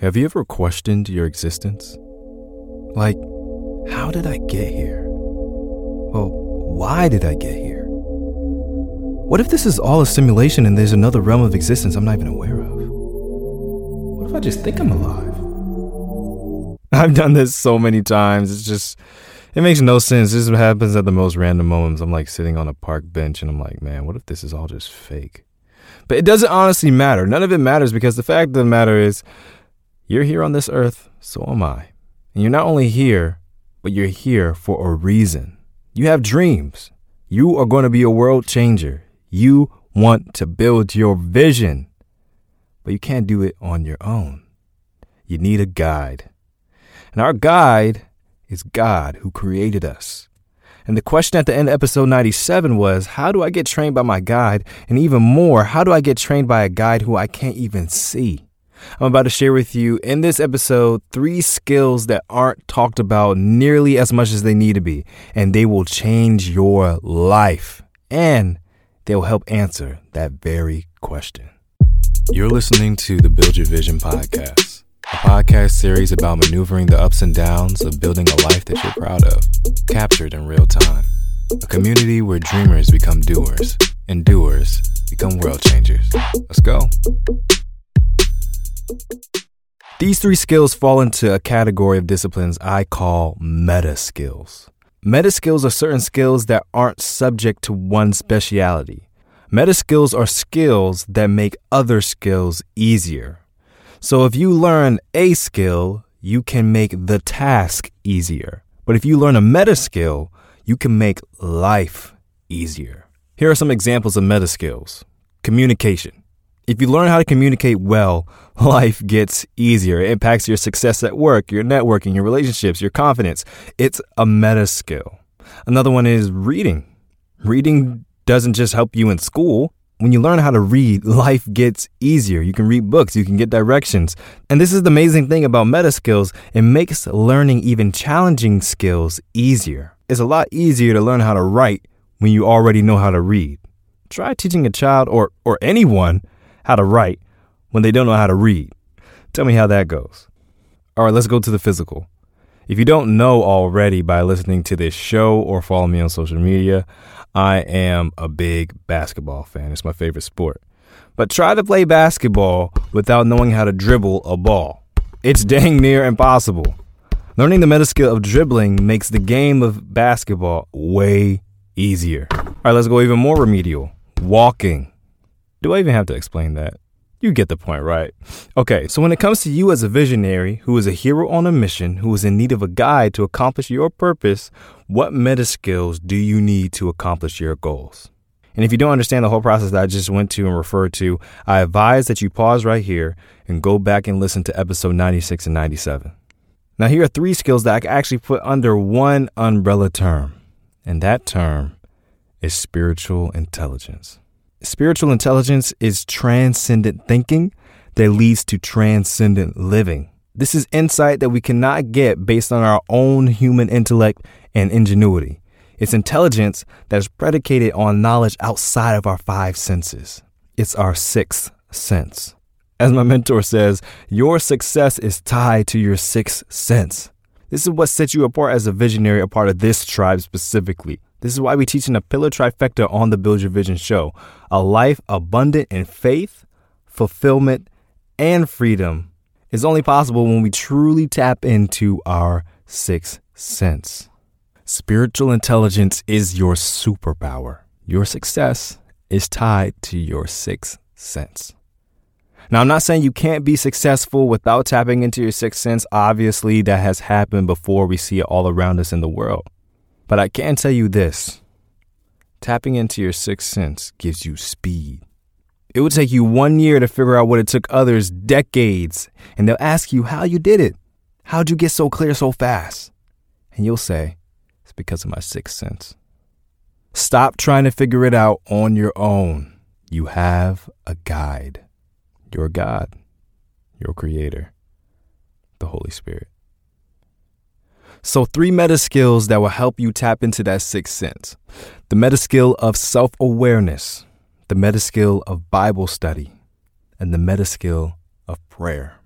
Have you ever questioned your existence? Like, how did I get here? Well, why did I get here? What if this is all a simulation and there's another realm of existence I'm not even aware of? What if I just think I'm alive? I've done this so many times. It's just, it makes no sense. This happens at the most random moments. I'm like sitting on a park bench and I'm like, man, what if this is all just fake? But it doesn't honestly matter. None of it matters because the fact of the matter is, you're here on this earth, so am I. And you're not only here, but you're here for a reason. You have dreams. You are going to be a world changer. You want to build your vision, but you can't do it on your own. You need a guide. And our guide is God who created us. And the question at the end of episode 97 was How do I get trained by my guide? And even more, how do I get trained by a guide who I can't even see? I'm about to share with you in this episode three skills that aren't talked about nearly as much as they need to be, and they will change your life and they will help answer that very question. You're listening to the Build Your Vision podcast, a podcast series about maneuvering the ups and downs of building a life that you're proud of, captured in real time. A community where dreamers become doers and doers become world changers. Let's go. These three skills fall into a category of disciplines I call meta skills. Meta skills are certain skills that aren't subject to one speciality. Meta skills are skills that make other skills easier. So if you learn a skill, you can make the task easier. But if you learn a meta skill, you can make life easier. Here are some examples of meta skills communication. If you learn how to communicate well, life gets easier. It impacts your success at work, your networking, your relationships, your confidence. It's a meta skill. Another one is reading. Reading doesn't just help you in school. When you learn how to read, life gets easier. You can read books, you can get directions. And this is the amazing thing about meta skills. It makes learning even challenging skills easier. It's a lot easier to learn how to write when you already know how to read. Try teaching a child or, or anyone how to write when they don't know how to read. Tell me how that goes. All right, let's go to the physical. If you don't know already by listening to this show or follow me on social media, I am a big basketball fan. It's my favorite sport. But try to play basketball without knowing how to dribble a ball. It's dang near impossible. Learning the meta skill of dribbling makes the game of basketball way easier. All right, let's go even more remedial. Walking. Do I even have to explain that? You get the point, right? Okay, so when it comes to you as a visionary who is a hero on a mission, who is in need of a guide to accomplish your purpose, what meta skills do you need to accomplish your goals? And if you don't understand the whole process that I just went to and referred to, I advise that you pause right here and go back and listen to episode 96 and 97. Now, here are three skills that I can actually put under one umbrella term, and that term is spiritual intelligence. Spiritual intelligence is transcendent thinking that leads to transcendent living. This is insight that we cannot get based on our own human intellect and ingenuity. It's intelligence that is predicated on knowledge outside of our five senses. It's our sixth sense. As my mentor says, your success is tied to your sixth sense. This is what sets you apart as a visionary, a part of this tribe specifically. This is why we teach in a pillar trifecta on the Build Your Vision show a life abundant in faith, fulfillment, and freedom is only possible when we truly tap into our sixth sense. Spiritual intelligence is your superpower. Your success is tied to your sixth sense. Now, I'm not saying you can't be successful without tapping into your sixth sense. Obviously, that has happened before we see it all around us in the world. But I can tell you this tapping into your sixth sense gives you speed. It would take you one year to figure out what it took others decades, and they'll ask you how you did it. How'd you get so clear so fast? And you'll say, It's because of my sixth sense. Stop trying to figure it out on your own. You have a guide. Your God, your Creator, the Holy Spirit. So, three meta skills that will help you tap into that sixth sense the meta skill of self awareness, the meta skill of Bible study, and the meta skill of prayer.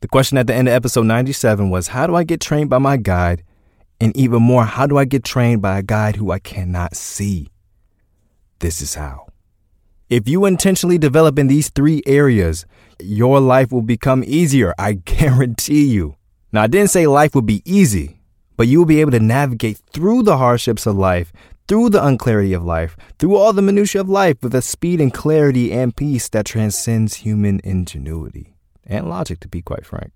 The question at the end of episode 97 was How do I get trained by my guide? And even more, how do I get trained by a guide who I cannot see? This is how. If you intentionally develop in these three areas, your life will become easier. I guarantee you. Now, I didn't say life would be easy, but you will be able to navigate through the hardships of life, through the unclarity of life, through all the minutiae of life with a speed and clarity and peace that transcends human ingenuity and logic, to be quite frank.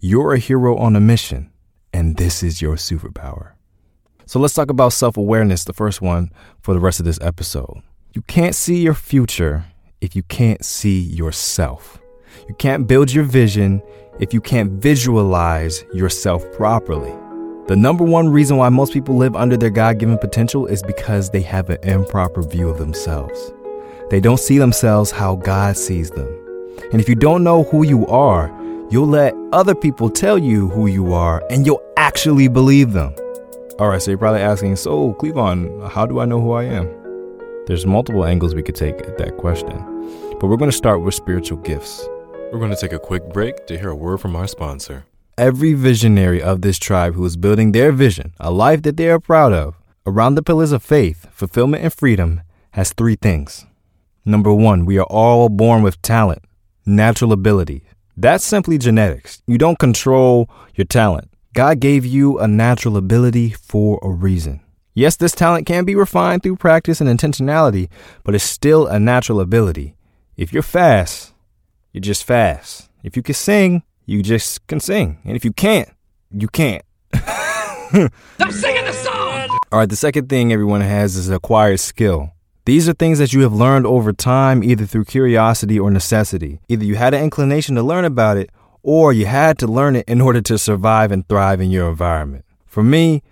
You're a hero on a mission, and this is your superpower. So let's talk about self awareness, the first one for the rest of this episode. You can't see your future if you can't see yourself. You can't build your vision if you can't visualize yourself properly. The number one reason why most people live under their God given potential is because they have an improper view of themselves. They don't see themselves how God sees them. And if you don't know who you are, you'll let other people tell you who you are and you'll actually believe them. All right, so you're probably asking, so Cleavon, how do I know who I am? There's multiple angles we could take at that question, but we're going to start with spiritual gifts. We're going to take a quick break to hear a word from our sponsor. Every visionary of this tribe who is building their vision, a life that they are proud of, around the pillars of faith, fulfillment, and freedom, has three things. Number one, we are all born with talent, natural ability. That's simply genetics. You don't control your talent. God gave you a natural ability for a reason. Yes, this talent can be refined through practice and intentionality, but it's still a natural ability. If you're fast, you're just fast. If you can sing, you just can sing. And if you can't, you can't. I'm singing the song! All right, the second thing everyone has is acquired skill. These are things that you have learned over time, either through curiosity or necessity. Either you had an inclination to learn about it, or you had to learn it in order to survive and thrive in your environment. For me,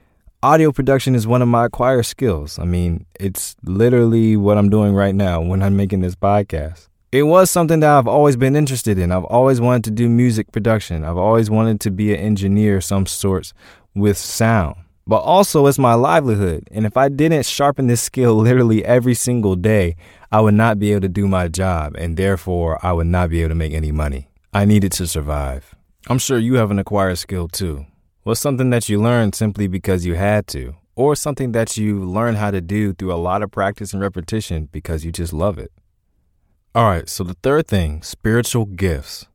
audio production is one of my acquired skills. I mean, it's literally what I'm doing right now when I'm making this podcast. It was something that I've always been interested in. I've always wanted to do music production. I've always wanted to be an engineer of some sorts with sound. But also, it's my livelihood. And if I didn't sharpen this skill literally every single day, I would not be able to do my job. And therefore, I would not be able to make any money. I needed to survive. I'm sure you have an acquired skill too. Was something that you learned simply because you had to, or something that you learned how to do through a lot of practice and repetition because you just love it. All right, so the third thing spiritual gifts.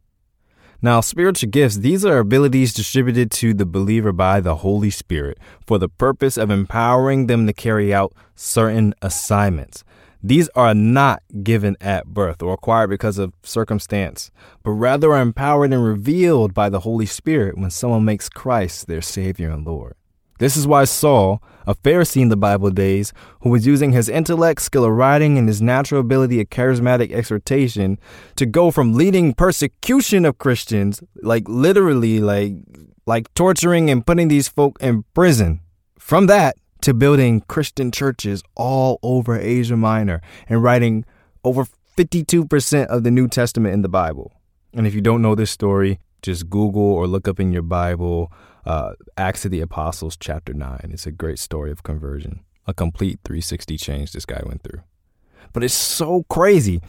Now, spiritual gifts, these are abilities distributed to the believer by the Holy Spirit for the purpose of empowering them to carry out certain assignments. These are not given at birth or acquired because of circumstance, but rather are empowered and revealed by the Holy Spirit when someone makes Christ their Savior and Lord. This is why Saul, a Pharisee in the Bible days, who was using his intellect, skill of writing, and his natural ability of charismatic exhortation to go from leading persecution of Christians, like literally like like torturing and putting these folk in prison, from that to building Christian churches all over Asia Minor and writing over 52% of the New Testament in the Bible. And if you don't know this story, just Google or look up in your Bible uh, Acts of the Apostles, chapter 9. It's a great story of conversion, a complete 360 change this guy went through. But it's so crazy.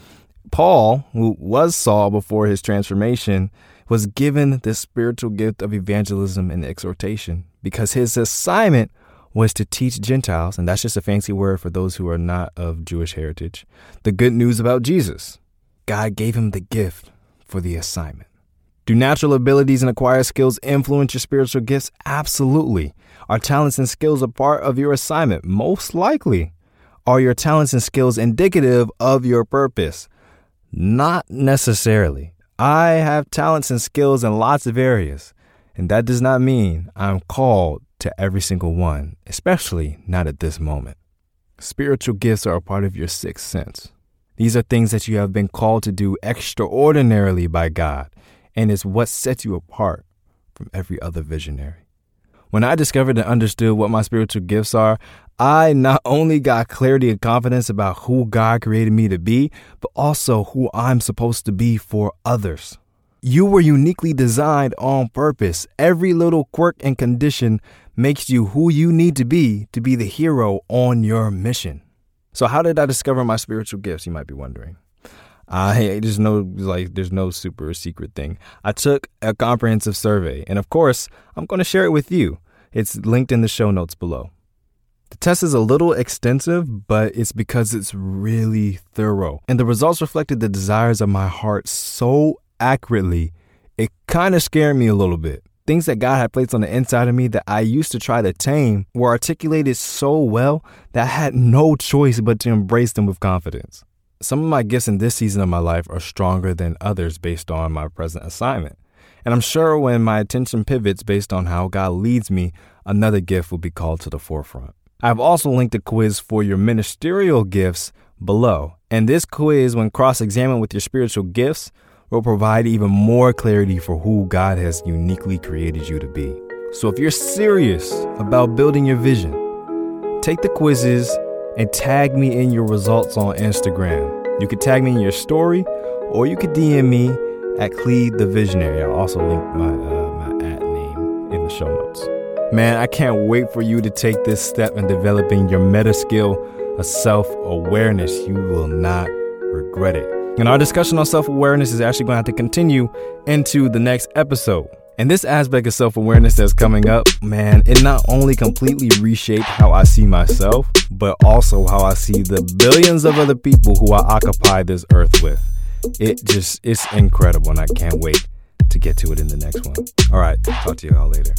Paul, who was Saul before his transformation, was given the spiritual gift of evangelism and exhortation because his assignment was to teach Gentiles, and that's just a fancy word for those who are not of Jewish heritage, the good news about Jesus. God gave him the gift for the assignment. Do natural abilities and acquired skills influence your spiritual gifts? Absolutely. Are talents and skills a part of your assignment? Most likely. Are your talents and skills indicative of your purpose? Not necessarily. I have talents and skills in lots of areas, and that does not mean I'm called to every single one, especially not at this moment. Spiritual gifts are a part of your sixth sense. These are things that you have been called to do extraordinarily by God, and is what sets you apart from every other visionary. When I discovered and understood what my spiritual gifts are, I not only got clarity and confidence about who God created me to be, but also who I'm supposed to be for others. You were uniquely designed on purpose. Every little quirk and condition makes you who you need to be to be the hero on your mission. So, how did I discover my spiritual gifts? You might be wondering. I there's no like there's no super secret thing. I took a comprehensive survey, and of course, I'm going to share it with you. It's linked in the show notes below. The test is a little extensive, but it's because it's really thorough. And the results reflected the desires of my heart so accurately, it kind of scared me a little bit. Things that God had placed on the inside of me that I used to try to tame were articulated so well that I had no choice but to embrace them with confidence. Some of my gifts in this season of my life are stronger than others based on my present assignment. And I'm sure when my attention pivots based on how God leads me, another gift will be called to the forefront. I've also linked a quiz for your ministerial gifts below. And this quiz, when cross examined with your spiritual gifts, will provide even more clarity for who God has uniquely created you to be. So if you're serious about building your vision, take the quizzes and tag me in your results on Instagram. You could tag me in your story or you could DM me at Clee the Visionary. I'll also link my, uh, my at name in the show notes. Man, I can't wait for you to take this step in developing your meta skill of self awareness. You will not regret it. And our discussion on self awareness is actually going to have to continue into the next episode. And this aspect of self awareness that's coming up, man, it not only completely reshaped how I see myself, but also how I see the billions of other people who I occupy this earth with. It just, it's incredible, and I can't wait to get to it in the next one. All right, talk to you all later.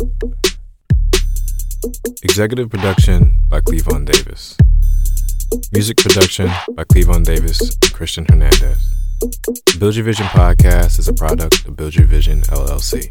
Executive production by Cleavon Davis. Music production by Cleavon Davis and Christian Hernandez. Build Your Vision podcast is a product of Build Your Vision LLC.